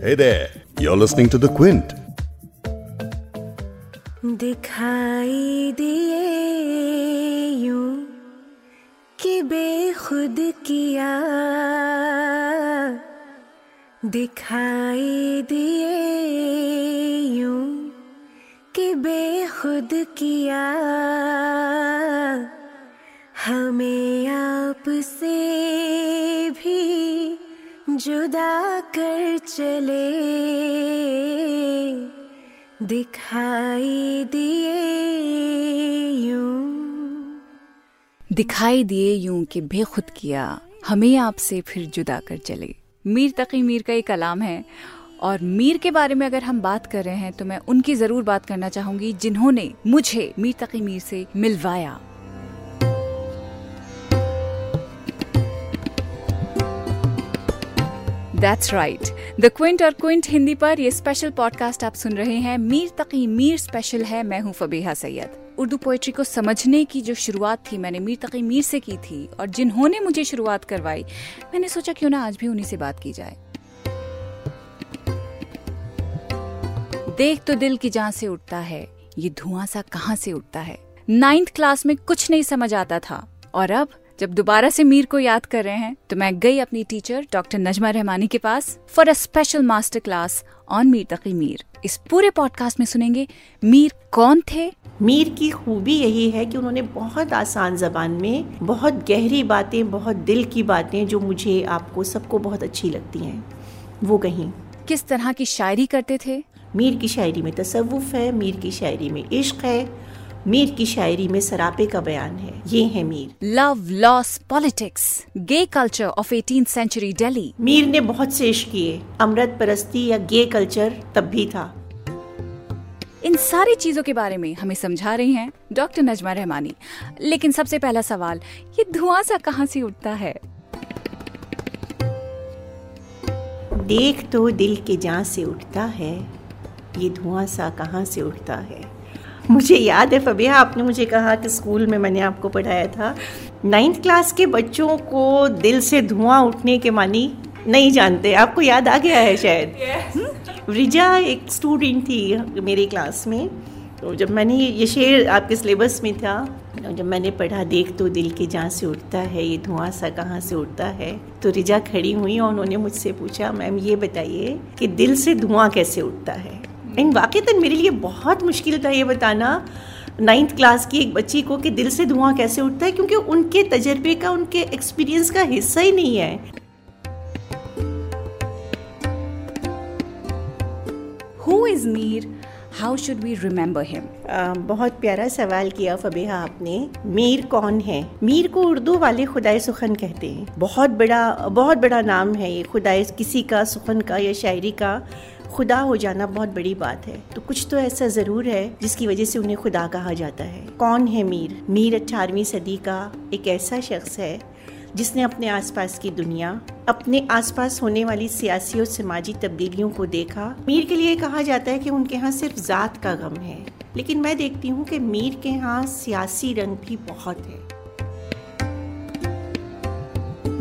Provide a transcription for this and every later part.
Hey there, you're listening to The Quint. दिखाई दिए यूं कि बेखुद किया दिखाई दिए यूं कि बेखुद किया हमें आपसे भी जुदा कर चले, दिखाई दिए यूँ। दिखाई दिए यूँ कि बेखुद किया, हमें आपसे फिर जुदा कर चले। मीर तकी मीर का एक कलाम है। और मीर के बारे में अगर हम बात कर रहे हैं तो मैं उनकी ज़रूर बात करना चाहूँगी जिन्होंने मुझे मीर तकी मीर से मिलवाया। दैट्स राइट द क्विंट और क्विंट हिंदी पर ये स्पेशल पॉडकास्ट आप सुन रहे हैं। मीर तकी मीर स्पेशल है। मैं हूँ फबीहा सैयद। उर्दू पोएट्री को समझने की जो शुरुआत थी मैंने मीर तकी मीर से की थी और जिन्होंने मुझे शुरुआत करवाई, मैंने सोचा क्यों ना आज भी उन्हीं से बात की जाए। देख तो दिल की जान से उठता है। ये धुआँ सा कहाँ से उठता है? नाइन्थ क्लास में कुछ नहीं समझ आता था। और अब जब दोबारा से मीर को याद कर रहे हैं तो मैं गई अपनी टीचर डॉक्टर नजमा रहमानी के पास for a special master class on Mir Taqi Mir इस पूरे पॉडकास्ट में सुनेंगे मीर कौन थे? मीर की खूबी यही है कि उन्होंने बहुत आसान ज़बान में बहुत गहरी बातें बहुत दिल की बातें जो मुझे आपको सबको बहुत अच्छी लगती हैं। वो कहीं। किस तरह की शायरी करते थे? मीर की शायरी में तसव्वुफ है मीर की शायरी में इश्क है मीर की शायरी में सरापे का बयान है। ये है Mir. Love loss politics gay culture of eighteen century Delhi Mir ने बहुत से इश्क किए। अमृत परस्ती या गे कल्चर तब भी था। इन सारी चीज़ों के बारे में हमें समझा रही हैं डॉक्टर नजमा रहमानी। लेकिन सबसे पहला सवाल ये धुआँ सा कहाँ से उठता है? देख तो दिल के जहाँ से उठता है ये धुआँ सा कहाँ से उठता है? मुझे याद है फबिया आपने मुझे कहा कि स्कूल में मैंने आपको पढ़ाया था। नाइन्थ क्लास के बच्चों को दिल से धुआँ उठने के मानी नहीं जानते। आपको याद आ गया है शायद? हम्म? रिजा एक स्टूडेंट थी मेरी क्लास में। तो जब मैंने ये शेर आपके सिलेबस में था जब मैंने पढ़ा देख तो दिल के जहाँ से उठता है ये धुआँ सा कहाँ से उठता है? तो रिजा खड़ी हुई और उन्होंने मुझसे पूछा मैम ये बताइए कि दिल से धुआँ कैसे उठता है? इन वाक़ता मेरे लिए बहुत मुश्किल था ये बताना नाइन्थ क्लास की एक बच्ची को कि दिल से धुआँ कैसे उठता है क्योंकि उनके तजर्बे का उनके एक्सपीरियंस का हिस्सा ही नहीं है। Who is Mir how should we remember him बहुत प्यारा सवाल किया फबेहा आपने। मीर कौन है? मीर को उर्दू वाले खुदाए सुखन कहते हैं। बहुत बड़ा बहुत बड़ा नाम है ये खुदाए किसी का सुखन का या शायरी का। खुदा हो जाना बहुत बड़ी बात है। तो कुछ तो ऐसा ज़रूर है जिसकी वजह से उन्हें खुदा कहा जाता है। कौन है मीर? मीर अठारहवीं सदी का एक ऐसा शख्स है जिसने अपने आसपास की दुनिया, अपने आसपास होने वाली सियासी और समाजी तब्दीलियों को देखा। मीर के लिए कहा जाता है कि उनके यहाँ सिर्फ़ ज़ात का गम है। लेकिन मैं देखती हूँ कि मीर के यहाँ सियासी रंग भी बहुत है।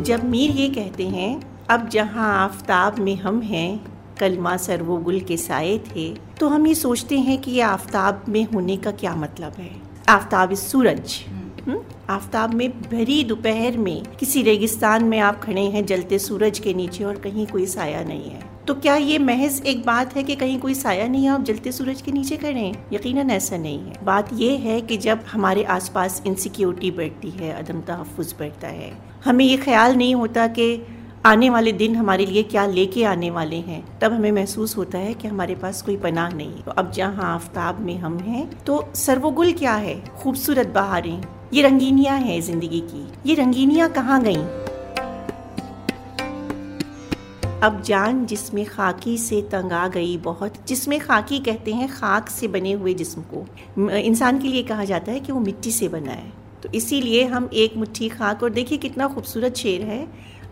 जब मीर ये कहते हैं, अब जहाँ आफ्ताब में हम हैं कलमा सर वो गुल के साए थे तो हम ये सोचते हैं कि ये आफ्ताब में होने का क्या मतलब है। आफ्ताब इस सूरज। हम्म? आफ्ताब में भरी दोपहर में किसी रेगिस्तान में आप खड़े हैं जलते सूरज के नीचे और कहीं कोई साया नहीं है। तो क्या ये महज एक बात है कि कहीं कोई साया नहीं है आप जलते सूरज के नीचे खड़े हैं? यकीनन ऐसा नहीं है। बात यह है कि जब हमारे आसपास इनसिक्योरिटी बढ़ती है अदम तहफ़ बढ़ता है हमें ये ख्याल नहीं होता कि आने वाले दिन हमारे लिए क्या लेके आने वाले हैं, तब हमें महसूस होता है कि हमारे पास कोई पनाह नहीं तो अब जहाँ आफ्ताब में हम हैं तो सर्वोगुल क्या है? खूबसूरत बहारें, ये रंगीनियाँ हैं ज़िंदगी की। ये रंगीनियाँ कहाँ गईं? अब जान जिसमें खाकी से तंग आ गई बहुत, जिसमें खाकी कहते हैं खाक से बने हुए जिस्म को। इंसान के लिए कहा जाता है कि वो मिट्टी से बना है। तो इसीलिए हम एक मुट्ठी खाक, और देखिए कितना खूबसूरत शेर है।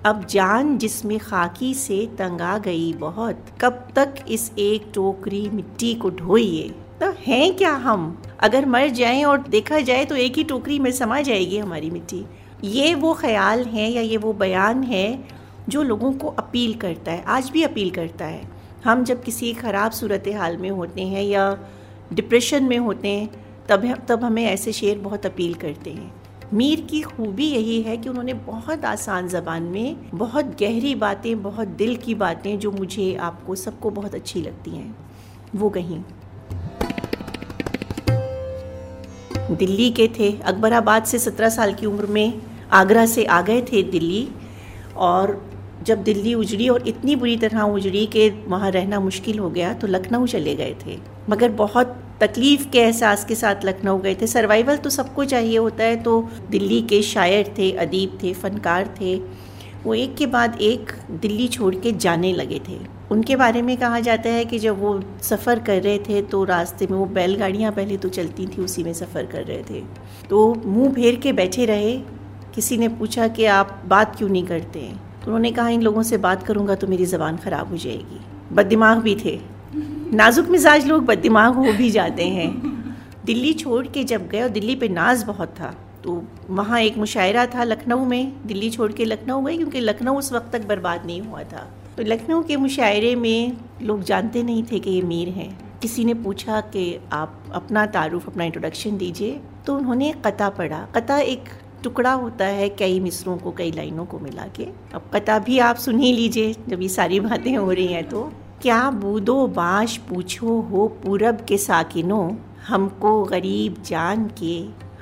अब जान जिसमें खाकी से तंगा गई बहुत। कब तक इस एक टोकरी मिट्टी को ढोइए? तो हैं क्या हम? अगर मर जाएँ और देखा जाए तो एक ही टोकरी में समा जाएगी हमारी मिट्टी। ये वो ख्याल है या ये वो बयान है जो लोगों को अपील करता है, आज भी अपील करता है। हम जब किसी ख़राब सूरत हाल में होते हैं या डिप्रेशन में होते हैं, तब तब हमें ऐसे शेर बहुत अपील करते हैं। मीर की खूबी यही है कि उन्होंने बहुत आसान ज़बान में बहुत गहरी बातें, बहुत दिल की बातें जो मुझे आपको, सबको बहुत अच्छी लगती हैं। वो कहीं। दिल्ली के थे। अकबराबाद से सत्रह साल की उम्र में आगरा से आ गए थे दिल्ली और जब दिल्ली उजड़ी और इतनी बुरी तरह उजड़ी कि वहाँ रहना मुश्किल हो गया तो लखनऊ चले गए थे। मगर बहुत तकलीफ़ के एहसास के साथ लखनऊ गए थे। सर्वाइवल तो सबको चाहिए होता है तो दिल्ली के शायर थे, अदीब थे, फ़नकार थे। वो एक के बाद एक दिल्ली छोड़ के जाने लगे थे। उनके बारे में कहा जाता है कि जब वो सफ़र कर रहे थे तो रास्ते में वो बैलगाड़ियाँ पहले तो चलती थी, उसी में सफ़र कर रहे थे। तो मुँह फेर के बैठे रहे, किसी ने पूछा कि आप बात क्यों नहीं करते? तो उन्होंने कहा, इन लोगों से बात करूँगा तो मेरी ज़बान ख़राब हो जाएगी। बददिमाग भी थे। नाजुक मिजाज लोग बददिमाग हो भी जाते हैं। दिल्ली छोड़ के जब गए और दिल्ली पे नाज बहुत था तो वहाँ एक मुशायरा था लखनऊ में। दिल्ली छोड़ के लखनऊ गए क्योंकि लखनऊ उस वक्त तक बर्बाद नहीं हुआ था। तो लखनऊ के मुशायरे में लोग जानते नहीं थे कि ये मीर हैं। किसी ने पूछा कि आप अपना तारुफ, अपना इंट्रोडक्शन दीजिए तो उन्होंने कता पढ़ा। कता एक टुकड़ा होता है कई मिसरों को, कई लाइनों को मिला के। अब कता भी आप सुन ही लीजिए, जब ये सारी बातें हो रही हैं तो। क्या बूदो बाश पूछो हो पूरब के साकिनों? हमको गरीब जान के,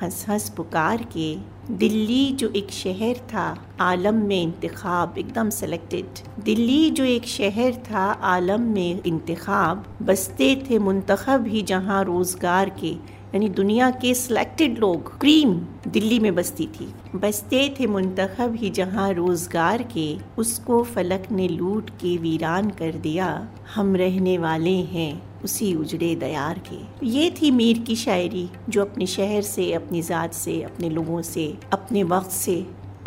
हंस हंस पुकार के। दिल्ली जो एक शहर था, आलम में इंतखाब, एकदम सेलेक्टेड दिल्ली जो एक शहर था, आलम में इंतखाब। बसते थे मुंतखब ही जहाँ रोज़गार के। यानी दुनिया के सिलेक्टेड लोग क्रीम दिल्ली में बसती थी। बसते थे मुंतखब ही जहाँ रोज़गार के, उसको फलक ने लूट के वीरान कर दिया। हम रहने वाले हैं उसी उजड़े दयार के। ये थी मीर की शायरी, जो अपने शहर से, अपनी ज़ात से, अपने लोगों से, अपने वक्त से,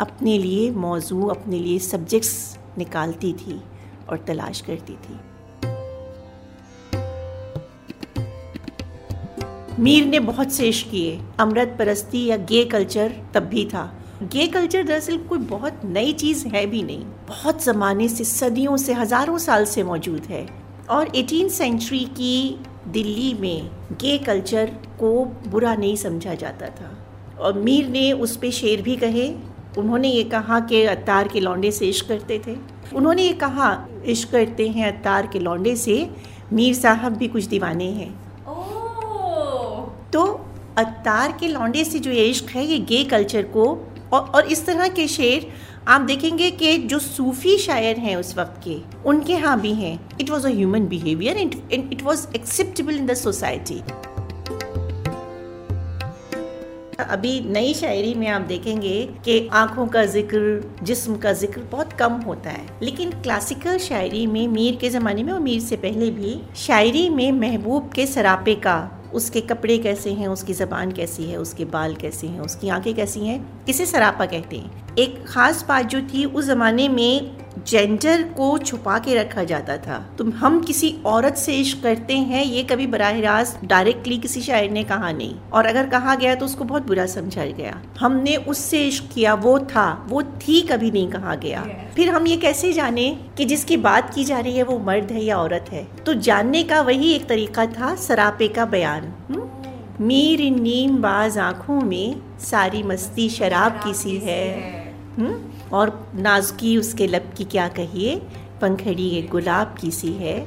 अपने लिए मौजू, अपने लिए सब्जेक्ट्स निकालती थी और तलाश करती थी। मीर ने बहुत से इश्क किए। अमृत परस्ती या गे कल्चर तब भी था। गे कल्चर दरअसल कोई बहुत नई चीज़ है भी नहीं। बहुत ज़माने से, सदियों से, हज़ारों साल से मौजूद है। और एटीन सेंचुरी की दिल्ली में गे कल्चर को बुरा नहीं समझा जाता था। और मीर ने उस पर शेर भी कहे। उन्होंने ये कहा कि अत्तार के लौंडे से इश्क करते थे। उन्होंने ये कहा, इश्क करते हैं अत्तार के लौंडे से। मीर साहब भी कुछ दीवाने हैं। तो अत्तार के लौंडे से जो ये इश्क है ये गे कल्चर को और, और इस तरह के शेर आप देखेंगे कि जो सूफी शायर हैं उस वक्त के उनके यहाँ भी हैं। It was a human behaviour it was acceptable in the society अभी नई शायरी में आप देखेंगे कि आँखों का ज़िक्र जिस्म का ज़िक्र बहुत कम होता है। लेकिन क्लासिकल शायरी में मीर के ज़माने में और मीर से पहले भी शायरी में महबूब के सरापे का उसके कपड़े कैसे हैं, उसकी ज़बान कैसी है, उसके बाल कैसे हैं, उसकी आँखें कैसी हैं, किसे सरापा कहते हैं? एक ख़ास बात जो थी, उस ज़माने में जेंडर को छुपा के रखा जाता था। तो हम किसी औरत से इश्क करते हैं ये कभी बराह रास्त डायरेक्टली किसी शायर ने कहा नहीं। और अगर कहा गया तो उसको बहुत बुरा समझा गया। हमने उससे इश्क किया वो था वो थी कभी नहीं कहा गया। फिर हम ये कैसे जाने कि जिसकी बात की जा रही है वो मर्द है या औरत है? तो जानने का वही एक तरीका था सरापे का बयान। हुँ? मीर नीम बाज आँखों में सारी मस्ती शराब की सी है। हुँ? और नाजुकी उसके लब की क्या कहिए? पंखड़ी एक गुलाब की सी है।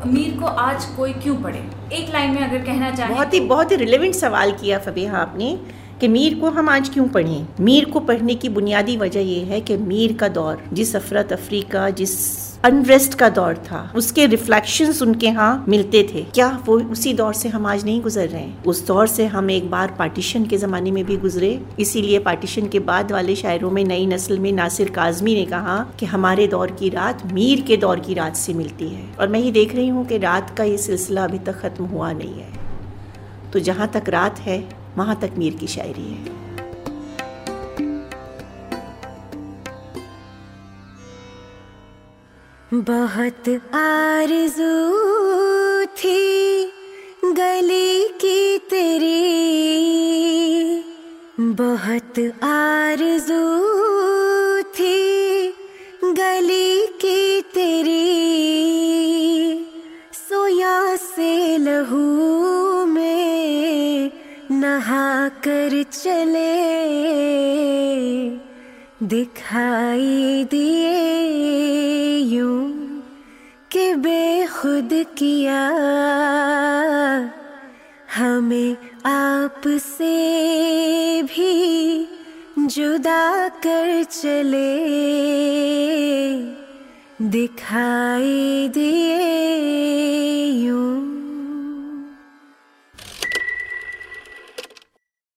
अमीर को आज कोई क्यों पढ़े? एक लाइन में अगर कहना चाहे बहुत ही तो... बहुत ही रिलेवेंट सवाल किया फबीहा आपने कि मीर को हम आज क्यों पढ़ें? मीर को पढ़ने की बुनियादी वजह यह है कि मीर का दौर जिस अफरा तफरी का जिस अनरेस्ट का दौर था। उसके रिफ्लेक्शन उनके यहाँ मिलते थे। क्या वो उसी दौर से हम आज नहीं गुजर रहे हैं? उस दौर से हम एक बार पार्टीशन के ज़माने में भी गुजरे। इसीलिए पार्टीशन के बाद वाले शायरों में नई नस्ल में नासिर काजमी ने कहा कि हमारे दौर की रात मीर के दौर की रात से मिलती है। और मैं ही देख रही हूँ कि रात का ये सिलसिला अभी तक ख़त्म हुआ नहीं है। तो जहाँ तक रात है, वहाँ तक मीर की शायरी है। बहुत आरज़ू थी गली की तेरी। बहुत आरज़ू थी गली तेरी। सोया से लहू में नहा कर चले। दिखाई दिए किया। हमें आपसे भी जुदा कर चले। दिखाई दिए